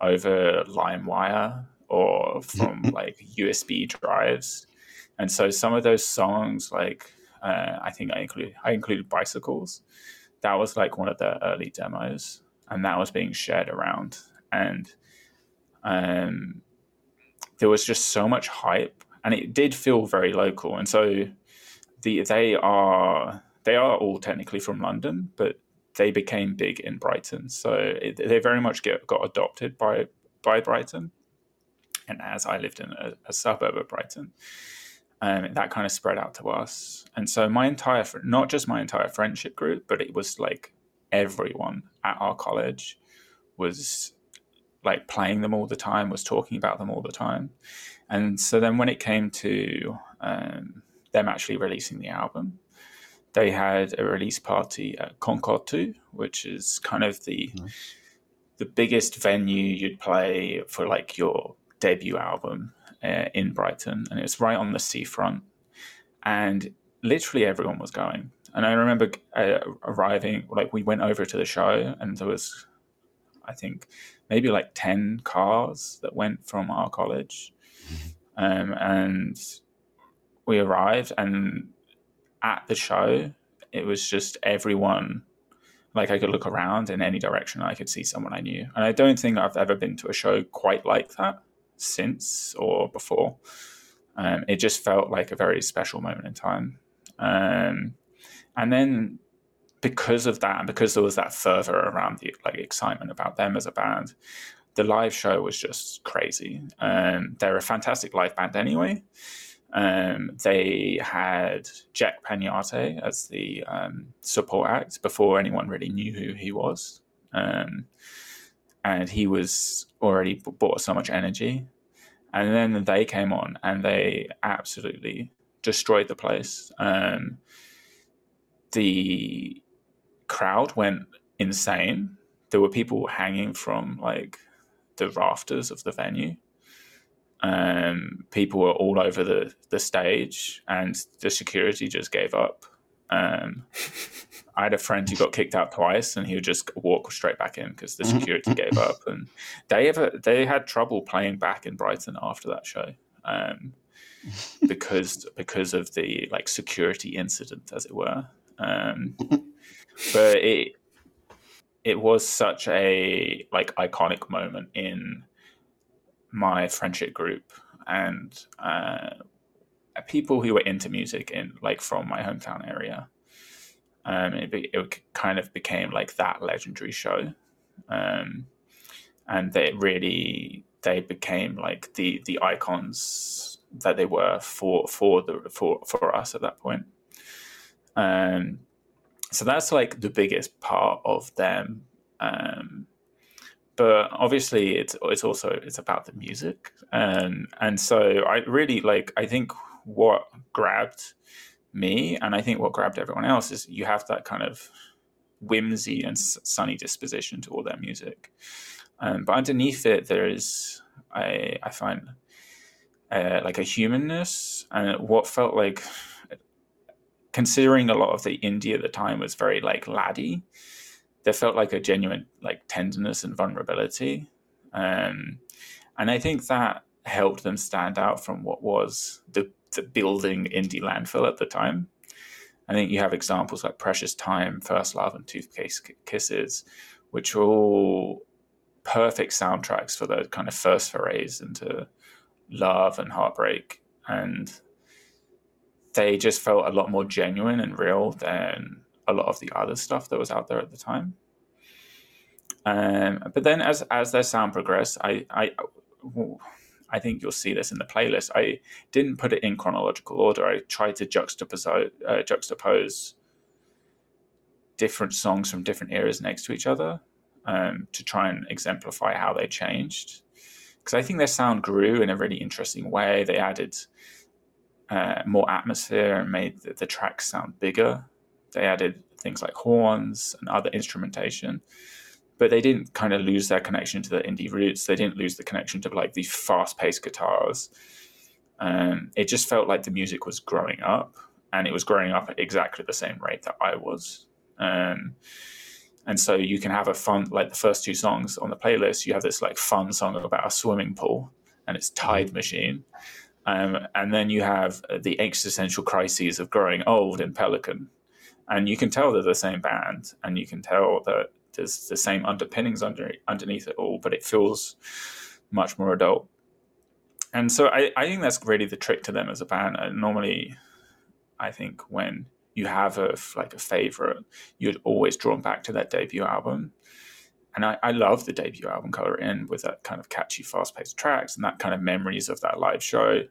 over LimeWire or from *laughs* like USB drives. And so some of those songs, like uh, I think I included, I included bicycles. That was like one of the early demos, and that was being shared around. And um, there was just so much hype, and it did feel very local. And so the they are they are all technically from London, but they became big in Brighton. So it, they very much get got adopted by by Brighton. And as I lived in a, a suburb of Brighton, um, that kind of spread out to us. And so my entire, not just my entire friendship group, but it was like everyone at our college was like playing them all the time, was talking about them all the time. And so then when it came to um, them actually releasing the album, they had a release party at Concorde 2, which is kind of the nice. the biggest venue you'd play for like your debut album uh, in Brighton, and it was right on the seafront, and literally everyone was going. And I remember uh, arriving, like we went over to the show, and there was, I think, maybe like 10 cars that went from our college. Um, and we arrived, and at the show, it was just everyone. Like I could look around in any direction, I could see someone I knew. And I don't think I've ever been to a show quite like that since or before. Um, it just felt like a very special moment in time. Um, and then because of that, and because there was that fervor around the like excitement about them as a band, the live show was just crazy. Um, they're a fantastic live band anyway. Um, they had Jack Peñate as the um, support act before anyone really knew who he was. Um, and he was already brought so much energy. And then they came on and they absolutely destroyed the place. Um, the crowd went insane. There were people hanging from like the rafters of the venue. Um, people were all over the, the stage, and the security just gave up. Um, I had a friend who got kicked out twice, and he would just walk straight back in because the security *laughs* gave up. And they ever they had trouble playing back in Brighton after that show um, because because of the like security incident, as it were. Um, *laughs* but it it was such a like iconic moment in my friendship group and uh, people who were into music in like from my hometown area. Um, it, be, it kind of became like that legendary show, um, and they really they became like the the icons that they were for for the for for us at that point. Um, so that's like the biggest part of them. Um, but obviously, it's it's also it's about the music, um, and so I really like. I think what grabbed me, and I think what grabbed everyone else, is you have that kind of whimsy and sunny disposition to all their music. Um, but underneath it, there is I I find uh, like a humanness and what felt like considering a lot of the indie at the time was very like laddie, there felt like a genuine like tenderness and vulnerability. Um, and I think that helped them stand out from what was the building indie landfill at the time. I think you have examples like Precious Time, First Love, and Toothpaste Kisses, which are all perfect soundtracks for those kind of first forays into love and heartbreak. And they just felt a lot more genuine and real than a lot of the other stuff that was out there at the time. Um, but then as as their sound progressed, I I I think you'll see this in the playlist. I didn't put it in chronological order. I tried to juxtapose uh, juxtapose different songs from different eras next to each other um, to try and exemplify how they changed. Because I think their sound grew in a really interesting way. They added uh, more atmosphere and made the, the tracks sound bigger. They added things like horns and other instrumentation but they didn't kind of lose their connection to the indie roots. They didn't lose the connection to like these fast paced guitars. Um, it just felt like the music was growing up, and it was growing up at exactly the same rate that I was. Um, and so you can have a fun, like the first two songs on the playlist, you have this like fun song about a swimming pool and its tide machine. Um, and then you have the existential crises of growing old in Pelican. And you can tell they're the same band, and you can tell that there's the same underpinnings under underneath it all, but it feels much more adult. And so I, I think that's really the trick to them as a band. And normally, I think when you have a like a favorite, you'd always drawn back to that debut album. And I, I love the debut album Color In with that kind of catchy, fast paced tracks and that kind of memories of that live show.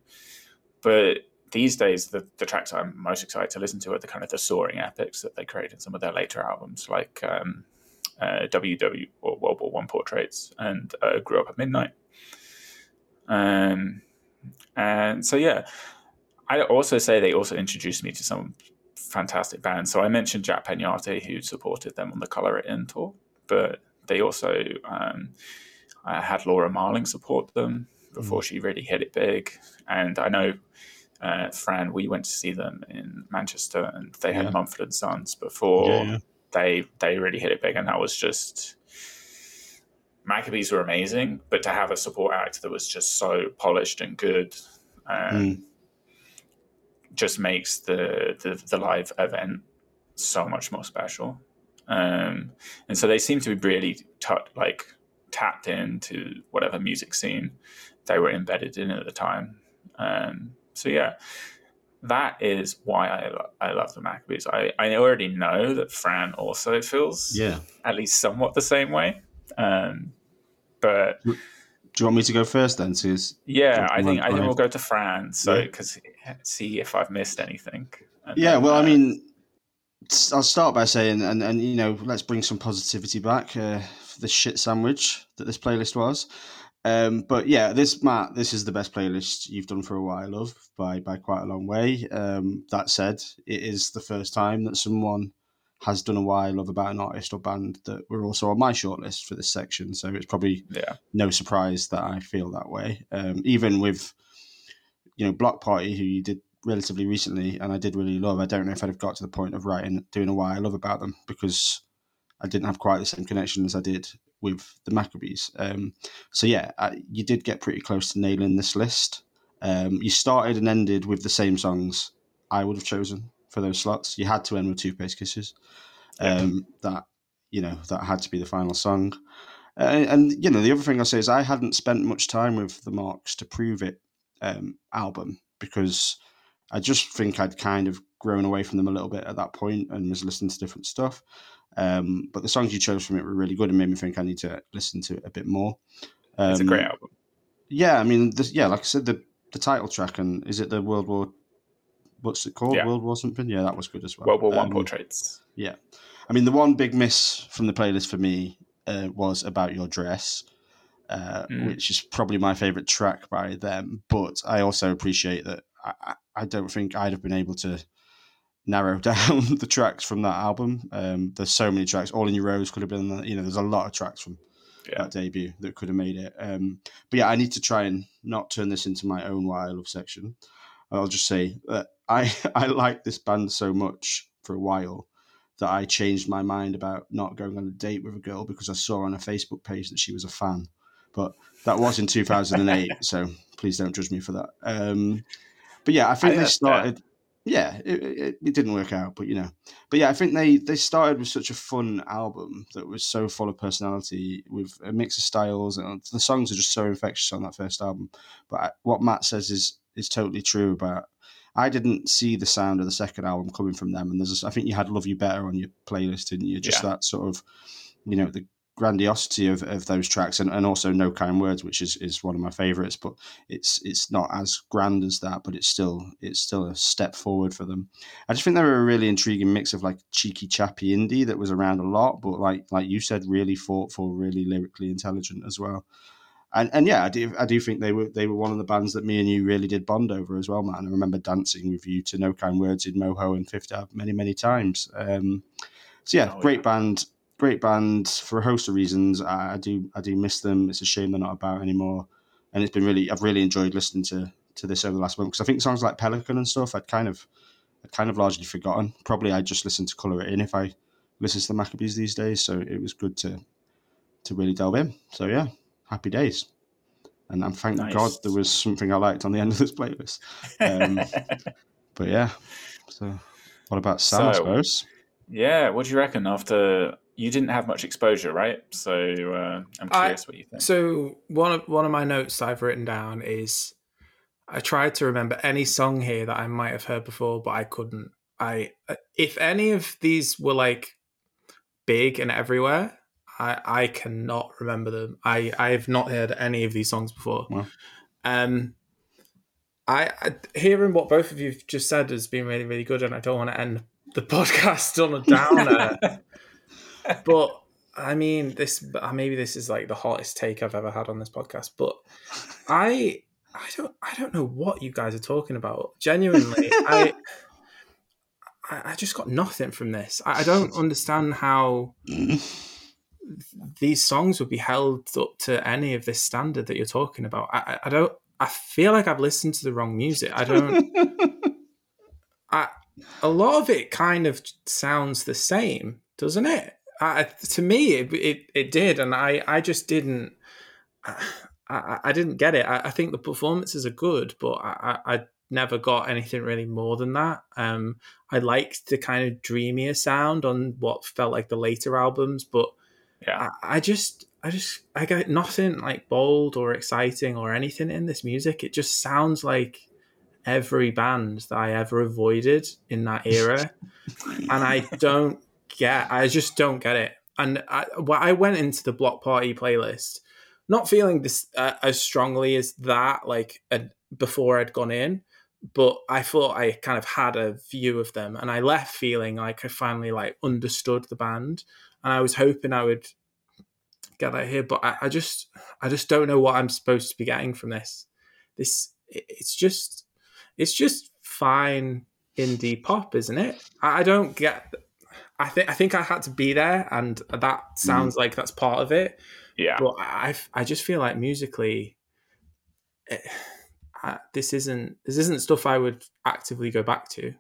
But these days, the, the tracks I'm most excited to listen to are the kind of the soaring epics that they create in some of their later albums, like um, uh, WW or World War One portraits and uh, grew up at midnight. Um, and so yeah, I also say they also introduced me to some fantastic bands. So I mentioned Jack Peñate, who supported them on the Color It In tour, but they also um, I had Laura Marling support them before mm. she really hit it big. And I know uh, Fran, we went to see them in Manchester, and they had Mumford and Sons before yeah, yeah they they really hit it big, and that was just Maccabees were amazing, but to have a support act that was just so polished and good, um, mm. just makes the, the, the live event so much more special. Um, and so they seem to be really t- like tapped into whatever music scene they were embedded in at the time. Um, so yeah, that is why I, I love the Maccabees. I, I already know that Fran also feels yeah at least somewhat the same way. Um, but do you want me to go first then? To yeah, I think I think we'll go to Fran. So because yeah. see if I've missed anything. yeah, well, uh, I mean, I'll start by saying, and and you know, let's bring some positivity back uh, for the shit sandwich that this playlist was. Um, but yeah, this Matt, this is the best playlist you've done for a while, love, by by quite a long way. Um, that said, it is the first time that someone has done a while of about an artist or band that were also on my shortlist for this section. So it's probably yeah. no surprise that I feel that way. Um, even with you know Block Party, who you did relatively recently, and I did really love. I don't know if I'd have got to the point of writing doing a why I love about them because I didn't have quite the same connection as I did with the Maccabees. Um, so yeah, I, you did get pretty close to nailing this list. Um, you started and ended with the same songs I would have chosen for those slots. You had to end with Toothpaste Kisses. Um, that you know that had to be the final song. Uh, and you know the other thing I'll say is I hadn't spent much time with the Marks to prove it um, album because I just think I'd kind of grown away from them a little bit at that point and was listening to different stuff. Um, but the songs you chose from it were really good and made me think I need to listen to it a bit more. Um, it's a great um, album. Yeah, I mean, this, yeah, like I said, the the title track and is it the World War? What's it called? Yeah. World War something? Yeah, that was good as well. World War One um, portraits. Yeah, I mean, the one big miss from the playlist for me uh, was about your dress. Uh, mm. Which is probably my favorite track by them, but I also appreciate that I, I don't think I'd have been able to narrow *laughs* down the tracks from that album. Um, there's so many tracks. All in Your Rows could have been, you know, there's a lot of tracks from yeah. that debut that could have made it. Um, but yeah, I need to try and not turn this into my own why I love section. I'll just say that I *laughs* I liked this band so much for a while that I changed my mind about not going on a date with a girl because I saw on a Facebook page that she was a fan. But that was in *laughs* 2008, so please don't judge me for that. Um, but yeah, I think I- they fair. started. Yeah, it, it, it didn't work out, but you know, but yeah, I think they they started with such a fun album that was so full of personality with a mix of styles, and the songs are just so infectious on that first album. But I, what Matt says is is totally true about. I didn't see the sound of the second album coming from them, and there's I think you had "Love You Better" on your playlist, didn't you? Just Yeah. that sort of, you know, the grandiosity of, of those tracks, and, and also "No Kind Words," which is, is one of my favorites. But it's it's not as grand as that, but it's still it's still a step forward for them. I just think they were a really intriguing mix of like cheeky, chappy indie that was around a lot, but like like you said, really thoughtful, really lyrically intelligent as well. And and yeah, I do I do think they were they were one of the bands that me and you really did bond over as well, man. I remember dancing with you to No Kind Words in Moho and Fifth Ave many many times. Um, so yeah, Oh, great yeah. band, great band for a host of reasons. I, I do I do miss them. It's a shame they're not about anymore. And it's been really I've really enjoyed listening to to this over the last month because I think songs like Pelican and stuff I'd kind of I'd kind of largely forgotten. Probably I just listen to Colour It In if I listen to the Maccabees these days. So it was good to to really delve in. So yeah, happy days. And I'm thank Nice. God there was something I liked on the *laughs* end of this playlist. Um, *laughs* But yeah, so what about Sam? I suppose. yeah, what do you reckon? After you didn't have much exposure, right? So uh, I'm I- curious what you think. So one of one of my notes that I've written down is I tried to remember any song here that I might have heard before, but I couldn't. I if any of these were like big and everywhere, I I cannot remember them. I I have not heard any of these songs before. Wow. Um, I, I hearing what both of you've just said has been really really good, and I don't want to end the *laughs* podcast on a downer. *laughs* but I mean, this uh, maybe this is like the hottest take I've ever had on this podcast. But I, I don't, I don't know what you guys are talking about. Genuinely, I, *laughs* I, just got nothing from this. I, don't understand how *laughs* these songs would be held up to any of this standard that you're talking about. I, I- I don't. I feel like I've listened to the wrong music. I don't. *laughs* I, a lot of it kind of sounds the same, doesn't it? I, to me, it, it it did, and I I just didn't. I, I, I didn't get it. I, I think the performances are good, but I, I, I never got anything really more than that. Um, I liked the kind of dreamier sound on what felt like the later albums, but yeah, I, I just, I just, I got nothing like bold or exciting or anything in this music. It just sounds like every band that I ever avoided in that era, *laughs* and I don't get. I just don't get it. And I, well, I went into the Block Party playlist, not feeling this uh, as strongly as that, like uh, before I'd gone in. But I thought I kind of had a view of them, and I left feeling like I finally like understood the band and I was hoping I would get that here, but I, I just I just don't know what I'm supposed to be getting from this. This it's just it's just fine indie pop, isn't it? I, I don't get. I think I think I had to be there, and that sounds like that's part of it. yeah. But I I just feel like musically, eh, I, this isn't this isn't stuff I would actively go back to.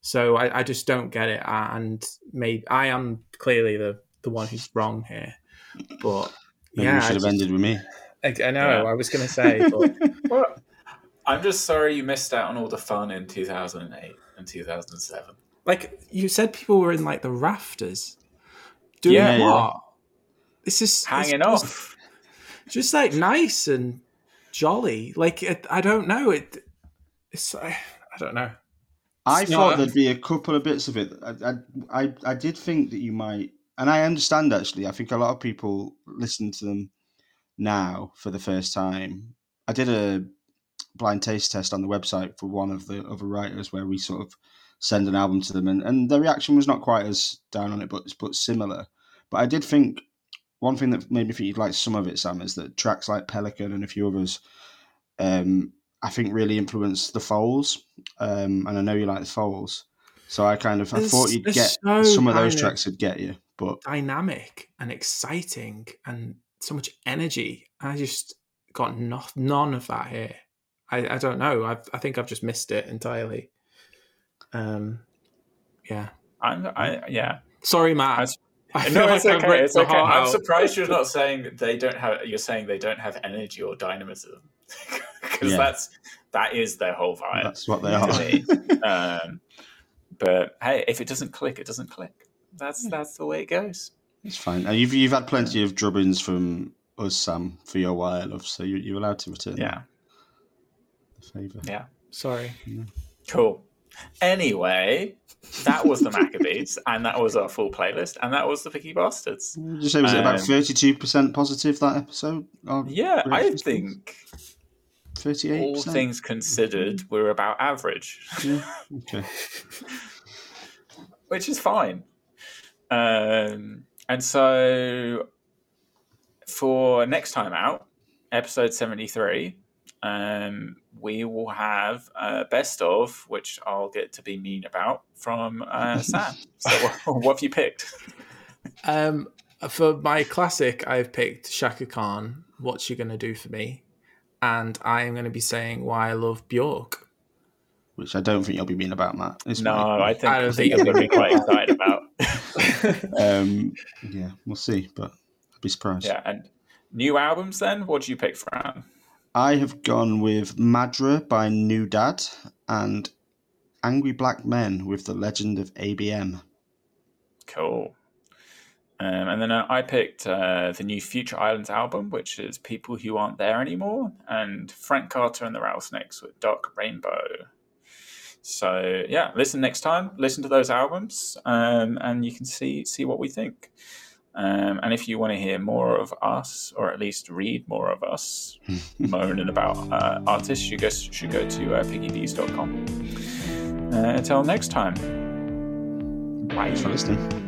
So I, I just don't get it, and maybe I am clearly the the one who's wrong here. But Maybe yeah, we I, should have just- ended with me. I, I know Yeah. I was going to say, but *laughs* Well, I'm just sorry you missed out on all the fun in 2008 and 2007. Like you said, people were in like the rafters doing Yeah, yeah. what? This is Hanging it's just- off. *laughs* just like nice and jolly. Like it, I don't know it. It's I, I don't know. I It's thought not- there'd be a couple of bits of it. I, I, I, I did think that you might, and I understand actually. I think a lot of people listen to them now for the first time. I did a blind taste test on the website for one of the other writers where we sort of send an album to them, and, and the reaction was not quite as down on it, but but similar. But I did think one thing that made me think you'd like some of it, Sam, is that tracks like Pelican and a few others, um, I think really influenced the Foals. Um, and I know you like the Foals, so I kind of I It's- thought you'd get so some of those tracks would get you, but dynamic and exciting and so much energy. I just got no, none of that here. I, I don't know. I I think I've just missed it entirely. Um, yeah. I'm, I, yeah. Sorry, Matt. That's- I no, it's like okay. It's okay. I'm out. surprised you're not *laughs* saying that they don't have. You're saying they don't have energy or dynamism. *laughs* because Yeah. that's that is their whole vibe. That's what they are. *laughs* um, but hey, if it doesn't click, it doesn't click. That's that's the way it goes. It's fine. Uh, you've you've had plenty of drubbings from us, Sam, for your wire love, so you, you're allowed to return Yeah, the favour. yeah, Sorry. cool. Anyway, that was the Maccabees, *laughs* and that was our full playlist, and that was the Picky Bastards. Would you say was it about Um, thirty-two percent positive that episode? Yeah, I think thirty-eight. all things considered, we're about average. Yeah. *laughs* Okay. which is fine. Um, and so for next time out, episode 73, um, we will have uh, best of, which I'll get to be mean about, from uh, Sam. *laughs* So, what, *laughs* what have you picked? Um, for my classic, I've picked Chaka Khan. What's you gonna do for me? And I am going to be saying why I love Bjork. Which I don't think you'll be mean about, Matt. It's No. I think, I I don't think think you're going to be quite excited about. *laughs* Um, yeah, we'll see, but I'd be surprised. yeah, and new albums then? What do you pick, Fran? I have gone with Madra by New Dad and Angry Black Men with the Legend of ABM. Cool. Um, and then uh, I picked uh, the new Future Islands album, which is People Who Aren't There Anymore, and Frank Carter and the Rattlesnakes with Dark Rainbow. So yeah, listen next time. Listen to those albums, um, and you can see see what we think. Um, and if you want to hear more of us, or at least read more of us *laughs* moaning about uh, artists, you guys should go to uh, piggybees.com. Uh, until next time. Bye. Thanks for listening.